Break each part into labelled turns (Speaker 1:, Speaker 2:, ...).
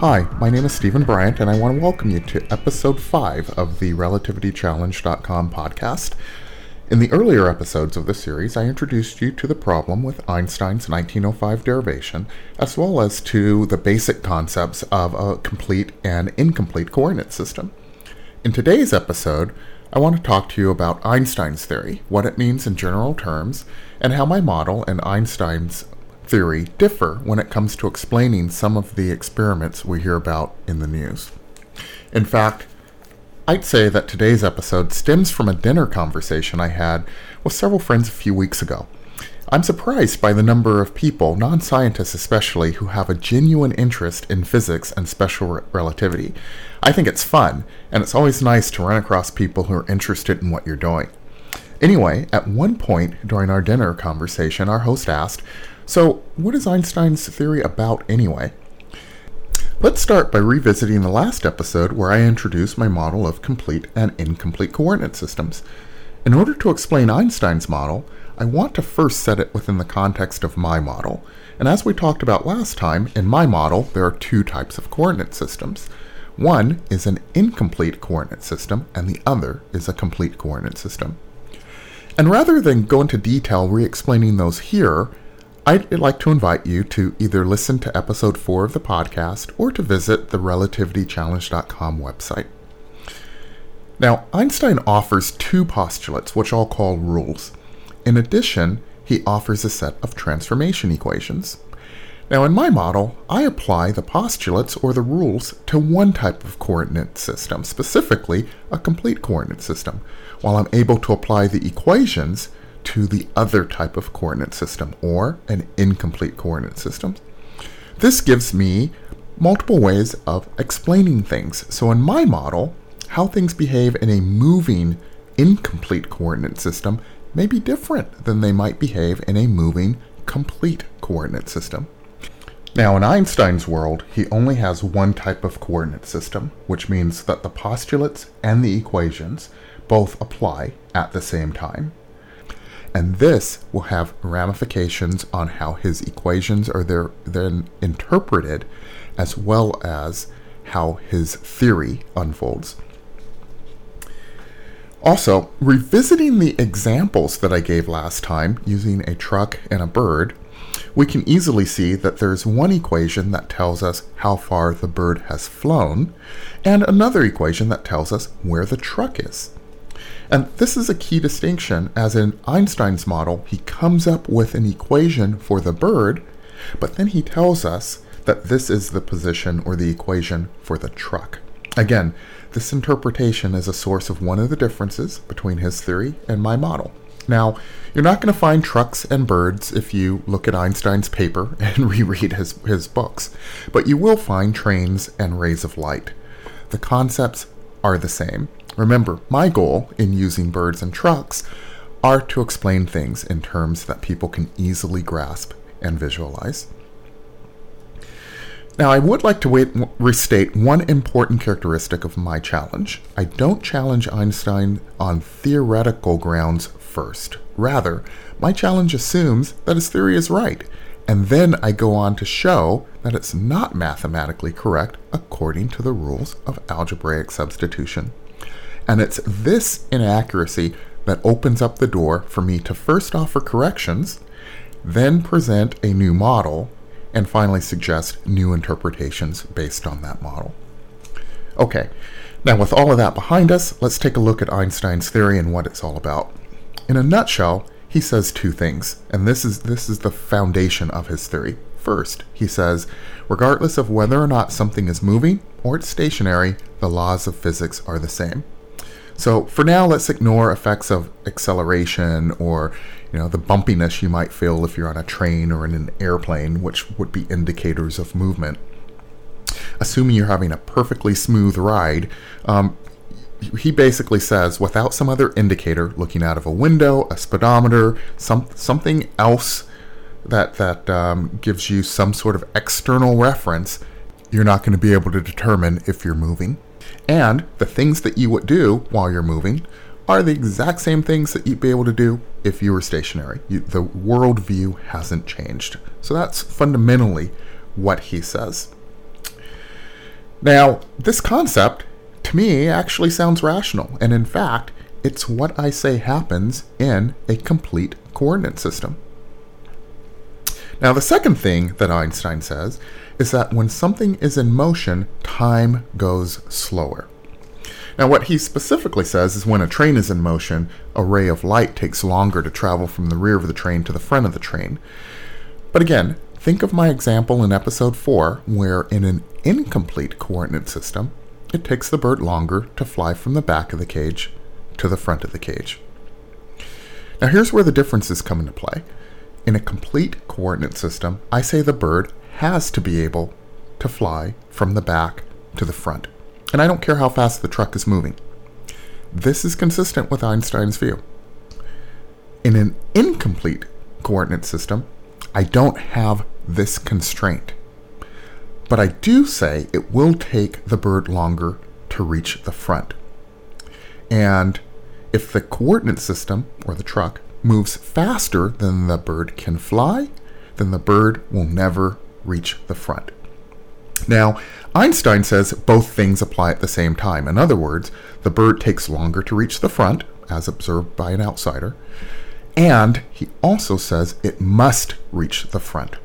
Speaker 1: Hi, my name is Stephen Bryant, and I want to welcome you to episode 5 of the RelativityChallenge.com podcast. In the earlier episodes of the series, I introduced you to the problem with Einstein's 1905 derivation, as well as to the basic concepts of a complete and incomplete coordinate system. In today's episode, I want to talk to you about Einstein's theory, what it means in general terms, and how my model and Einstein's theory differ when it comes to explaining some of the experiments we hear about in the news. In fact, I'd say that today's episode stems from a dinner conversation I had with several friends a few weeks ago. I'm surprised by the number of people, non scientists especially, who have a genuine interest in physics and special relativity. I think it's fun, and it's always nice to run across people who are interested in what you're doing. Anyway, at one point during our dinner conversation, our host asked, So, what is Einstein's theory about anyway? Let's start by revisiting the last episode where I introduced my model of complete and incomplete coordinate systems. In order to explain Einstein's model, I want to first set it within the context of my model. And as we talked about last time, in my model, there are two types of coordinate systems. One is an incomplete coordinate system, and the other is a complete coordinate system. And rather than go into detail re explaining those here, I'd like to invite you to either listen to episode 4 of the podcast or to visit the relativitychallenge.com website. Now, Einstein offers two postulates, which I'll call rules. In addition, he offers a set of transformation equations. Now, in my model, I apply the postulates or the rules to one type of coordinate system, specifically a complete coordinate system, while I'm able to apply the equations to the other type of coordinate system or an incomplete coordinate system. This gives me multiple ways of explaining things. So in my model, how things behave in a moving incomplete coordinate system may be different than they might behave in a moving complete coordinate system. Now, in Einstein's world, he only has one type of coordinate system, which means that the postulates and the equations both apply at the same time and this will have ramifications on how his equations are there, then interpreted, as well as how his theory unfolds. Also, revisiting the examples that I gave last time using a truck and a bird, we can easily see that there's one equation that tells us how far the bird has flown, and another equation that tells us where the truck is. And this is a key distinction, as in Einstein's model, he comes up with an equation for the bird, but then he tells us that this is the position or the equation for the truck. Again, this interpretation is a source of one of the differences between his theory and my model. Now, you're not going to find trucks and birds if you look at Einstein's paper and reread his, his books, but you will find trains and rays of light. The concepts are the same. Remember, my goal in using birds and trucks are to explain things in terms that people can easily grasp and visualize. Now, I would like to wait, restate one important characteristic of my challenge. I don't challenge Einstein on theoretical grounds first. Rather, my challenge assumes that his theory is right, and then I go on to show that it's not mathematically correct according to the rules of algebraic substitution. And it's this inaccuracy that opens up the door for me to first offer corrections, then present a new model, and finally suggest new interpretations based on that model. Okay, now with all of that behind us, let's take a look at Einstein's theory and what it's all about. In a nutshell, he says two things, and this is this is the foundation of his theory. First, he says, regardless of whether or not something is moving or it's stationary, the laws of physics are the same. So for now, let's ignore effects of acceleration or you know the bumpiness you might feel if you're on a train or in an airplane, which would be indicators of movement. Assuming you're having a perfectly smooth ride, um, he basically says without some other indicator, looking out of a window, a speedometer, some something else that that um, gives you some sort of external reference, you're not going to be able to determine if you're moving. And the things that you would do while you're moving are the exact same things that you'd be able to do if you were stationary. You, the worldview hasn't changed. So that's fundamentally what he says. Now, this concept, to me, actually sounds rational, and in fact, it's what I say happens in a complete coordinate system. Now, the second thing that Einstein says is that when something is in motion, time goes slower. Now, what he specifically says is when a train is in motion, a ray of light takes longer to travel from the rear of the train to the front of the train. But again, think of my example in episode 4, where in an incomplete coordinate system, it takes the bird longer to fly from the back of the cage to the front of the cage. Now, here's where the differences come into play. In a complete coordinate system, I say the bird has to be able to fly from the back to the front. And I don't care how fast the truck is moving. This is consistent with Einstein's view. In an incomplete coordinate system, I don't have this constraint. But I do say it will take the bird longer to reach the front. And if the coordinate system, or the truck, moves faster than the bird can fly, then the bird will never reach the front. Now, Einstein says both things apply at the same time. In other words, the bird takes longer to reach the front, as observed by an outsider, and he also says it must reach the front.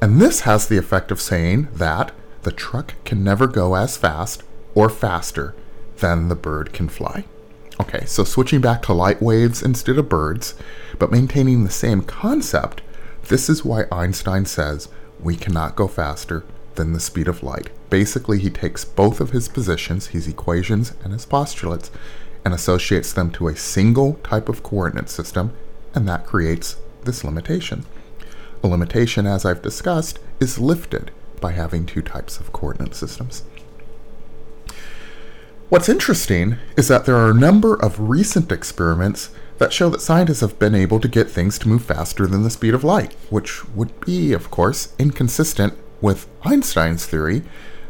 Speaker 1: And this has the effect of saying that the truck can never go as fast or faster than the bird can fly. Okay, so switching back to light waves instead of birds, but maintaining the same concept, this is why Einstein says we cannot go faster than the speed of light. Basically, he takes both of his positions, his equations and his postulates, and associates them to a single type of coordinate system, and that creates this limitation. A limitation, as I've discussed, is lifted by having two types of coordinate systems. What's interesting is that there are a number of recent experiments that show that scientists have been able to get things to move faster than the speed of light, which would be, of course, inconsistent with Einstein's theory,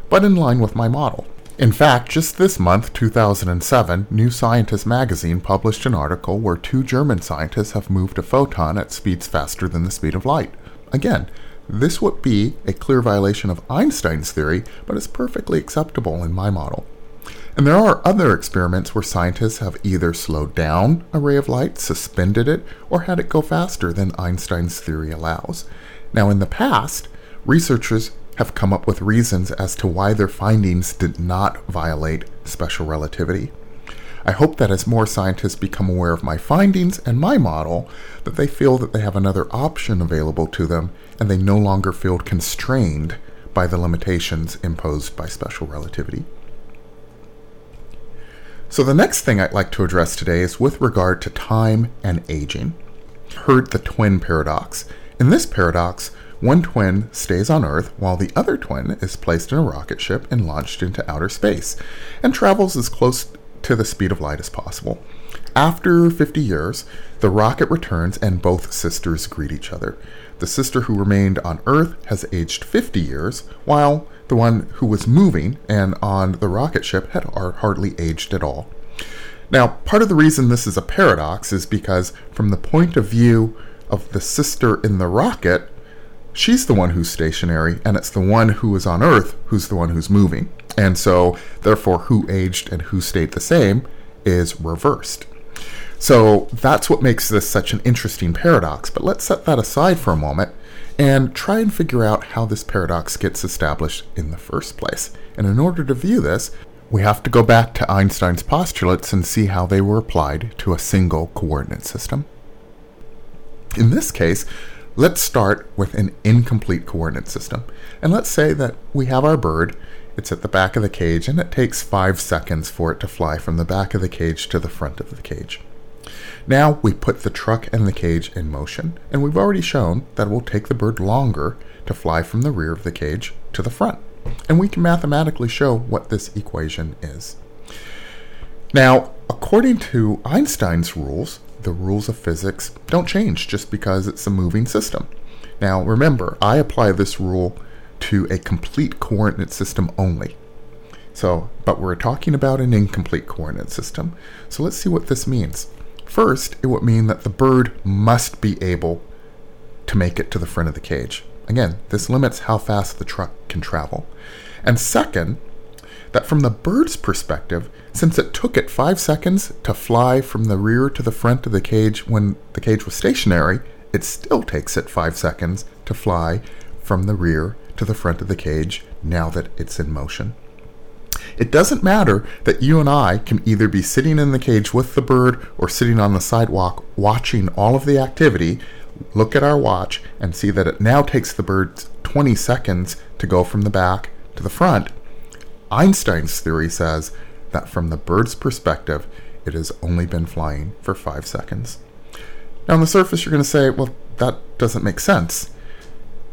Speaker 1: but in line with my model. In fact, just this month, 2007, New Scientist magazine published an article where two German scientists have moved a photon at speeds faster than the speed of light. Again, this would be a clear violation of Einstein's theory, but is perfectly acceptable in my model. And there are other experiments where scientists have either slowed down a ray of light, suspended it, or had it go faster than Einstein's theory allows. Now, in the past, researchers have come up with reasons as to why their findings did not violate special relativity. I hope that as more scientists become aware of my findings and my model, that they feel that they have another option available to them and they no longer feel constrained by the limitations imposed by special relativity. So, the next thing I'd like to address today is with regard to time and aging. Heard the twin paradox. In this paradox, one twin stays on Earth while the other twin is placed in a rocket ship and launched into outer space and travels as close to the speed of light as possible. After 50 years, the rocket returns and both sisters greet each other. The sister who remained on Earth has aged 50 years, while the one who was moving and on the rocket ship had hardly aged at all. Now, part of the reason this is a paradox is because, from the point of view of the sister in the rocket, she's the one who's stationary, and it's the one who is on Earth who's the one who's moving. And so, therefore, who aged and who stayed the same is reversed. So, that's what makes this such an interesting paradox. But let's set that aside for a moment and try and figure out how this paradox gets established in the first place. And in order to view this, we have to go back to Einstein's postulates and see how they were applied to a single coordinate system. In this case, let's start with an incomplete coordinate system. And let's say that we have our bird, it's at the back of the cage, and it takes five seconds for it to fly from the back of the cage to the front of the cage. Now we put the truck and the cage in motion, and we've already shown that it will take the bird longer to fly from the rear of the cage to the front. And we can mathematically show what this equation is. Now, according to Einstein's rules, the rules of physics don't change just because it's a moving system. Now, remember, I apply this rule to a complete coordinate system only. So, but we're talking about an incomplete coordinate system. So let's see what this means. First, it would mean that the bird must be able to make it to the front of the cage. Again, this limits how fast the truck can travel. And second, that from the bird's perspective, since it took it five seconds to fly from the rear to the front of the cage when the cage was stationary, it still takes it five seconds to fly from the rear to the front of the cage now that it's in motion. It doesn't matter that you and I can either be sitting in the cage with the bird or sitting on the sidewalk watching all of the activity, look at our watch, and see that it now takes the bird 20 seconds to go from the back to the front. Einstein's theory says that from the bird's perspective, it has only been flying for five seconds. Now, on the surface, you're going to say, well, that doesn't make sense.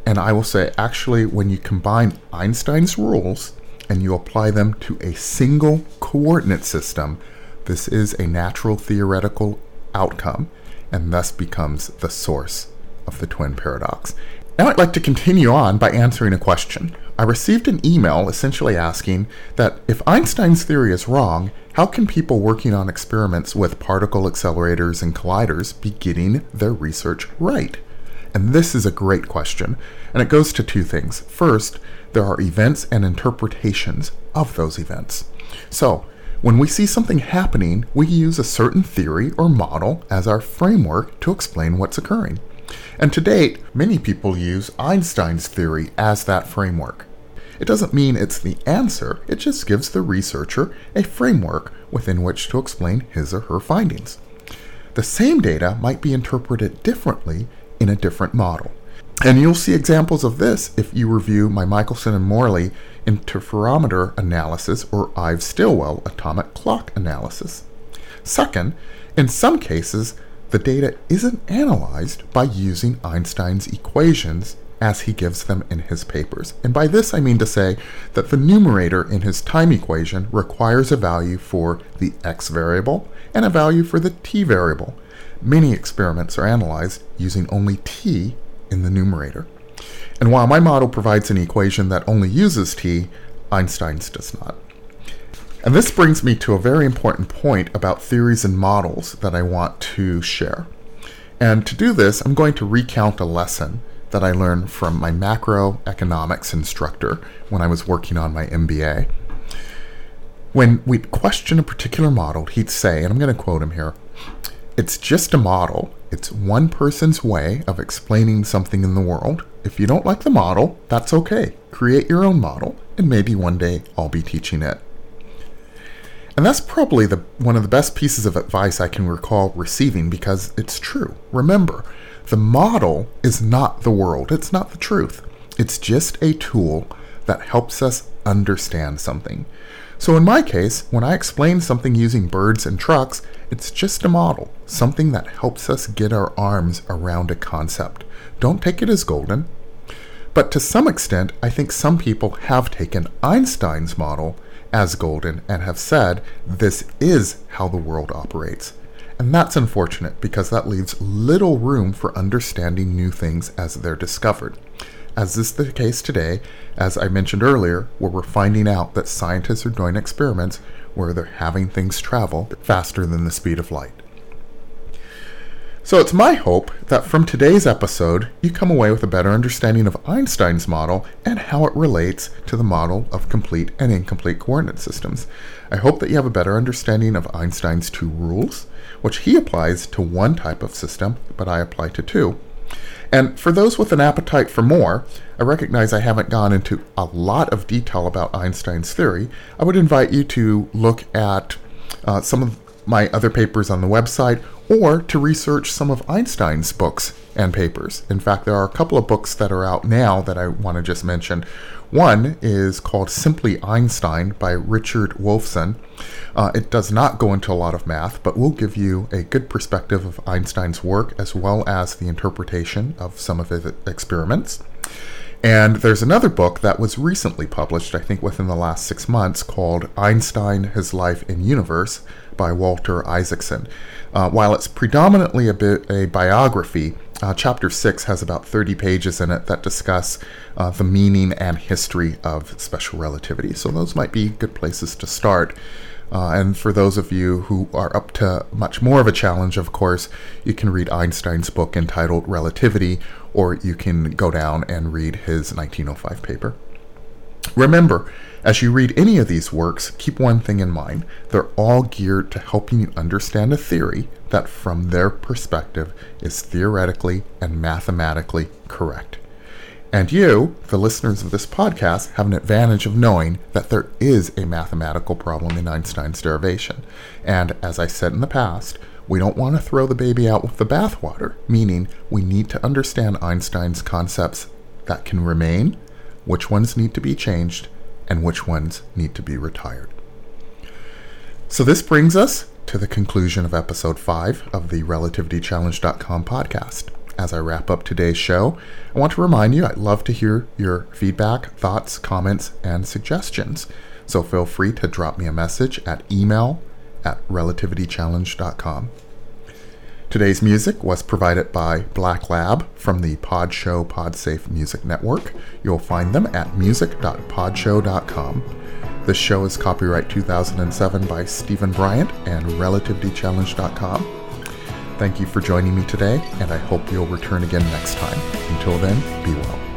Speaker 1: And I will say, actually, when you combine Einstein's rules and you apply them to a single coordinate system, this is a natural theoretical outcome and thus becomes the source of the twin paradox. Now I'd like to continue on by answering a question. I received an email essentially asking that if Einstein's theory is wrong, how can people working on experiments with particle accelerators and colliders be getting their research right? And this is a great question, and it goes to two things. First, there are events and interpretations of those events. So, when we see something happening, we use a certain theory or model as our framework to explain what's occurring. And to date, many people use Einstein's theory as that framework. It doesn't mean it's the answer, it just gives the researcher a framework within which to explain his or her findings. The same data might be interpreted differently in a different model. And you'll see examples of this if you review my Michelson and Morley interferometer analysis or Ives Stilwell atomic clock analysis. Second, in some cases, the data isn't analyzed by using Einstein's equations as he gives them in his papers. And by this I mean to say that the numerator in his time equation requires a value for the x variable and a value for the t variable. Many experiments are analyzed using only t in the numerator. And while my model provides an equation that only uses t, Einstein's does not. And this brings me to a very important point about theories and models that I want to share. And to do this, I'm going to recount a lesson that I learned from my macroeconomics instructor when I was working on my MBA. When we'd question a particular model, he'd say, and I'm going to quote him here it's just a model. It's one person's way of explaining something in the world. If you don't like the model, that's okay. Create your own model, and maybe one day I'll be teaching it. And that's probably the, one of the best pieces of advice I can recall receiving because it's true. Remember, the model is not the world, it's not the truth. It's just a tool that helps us understand something. So in my case, when I explain something using birds and trucks, it's just a model, something that helps us get our arms around a concept. Don't take it as golden. But to some extent, I think some people have taken Einstein's model as golden and have said this is how the world operates. And that's unfortunate because that leaves little room for understanding new things as they're discovered. As is the case today, as I mentioned earlier, where we're finding out that scientists are doing experiments where they're having things travel faster than the speed of light. So it's my hope that from today's episode, you come away with a better understanding of Einstein's model and how it relates to the model of complete and incomplete coordinate systems. I hope that you have a better understanding of Einstein's two rules, which he applies to one type of system, but I apply to two. And for those with an appetite for more, I recognize I haven't gone into a lot of detail about Einstein's theory. I would invite you to look at uh, some of my other papers on the website or to research some of Einstein's books and papers. In fact, there are a couple of books that are out now that I want to just mention. One is called Simply Einstein by Richard Wolfson. Uh, it does not go into a lot of math, but will give you a good perspective of Einstein's work as well as the interpretation of some of his experiments. And there's another book that was recently published, I think within the last six months, called Einstein, His Life and Universe by Walter Isaacson. Uh, while it's predominantly a, bit, a biography, uh, chapter 6 has about 30 pages in it that discuss uh, the meaning and history of special relativity. So those might be good places to start. Uh, and for those of you who are up to much more of a challenge, of course, you can read Einstein's book entitled Relativity, or you can go down and read his 1905 paper. Remember, as you read any of these works, keep one thing in mind. They're all geared to helping you understand a theory that, from their perspective, is theoretically and mathematically correct. And you, the listeners of this podcast, have an advantage of knowing that there is a mathematical problem in Einstein's derivation. And as I said in the past, we don't want to throw the baby out with the bathwater, meaning we need to understand Einstein's concepts that can remain, which ones need to be changed, and which ones need to be retired. So this brings us to the conclusion of episode 5 of the RelativityChallenge.com podcast. As I wrap up today's show, I want to remind you I'd love to hear your feedback, thoughts, comments, and suggestions. So feel free to drop me a message at email at relativitychallenge.com. Today's music was provided by Black Lab from the Pod Show Podsafe Music Network. You'll find them at music.podshow.com. This show is copyright 2007 by Stephen Bryant and RelativityChallenge.com. Thank you for joining me today, and I hope you'll return again next time. Until then, be well.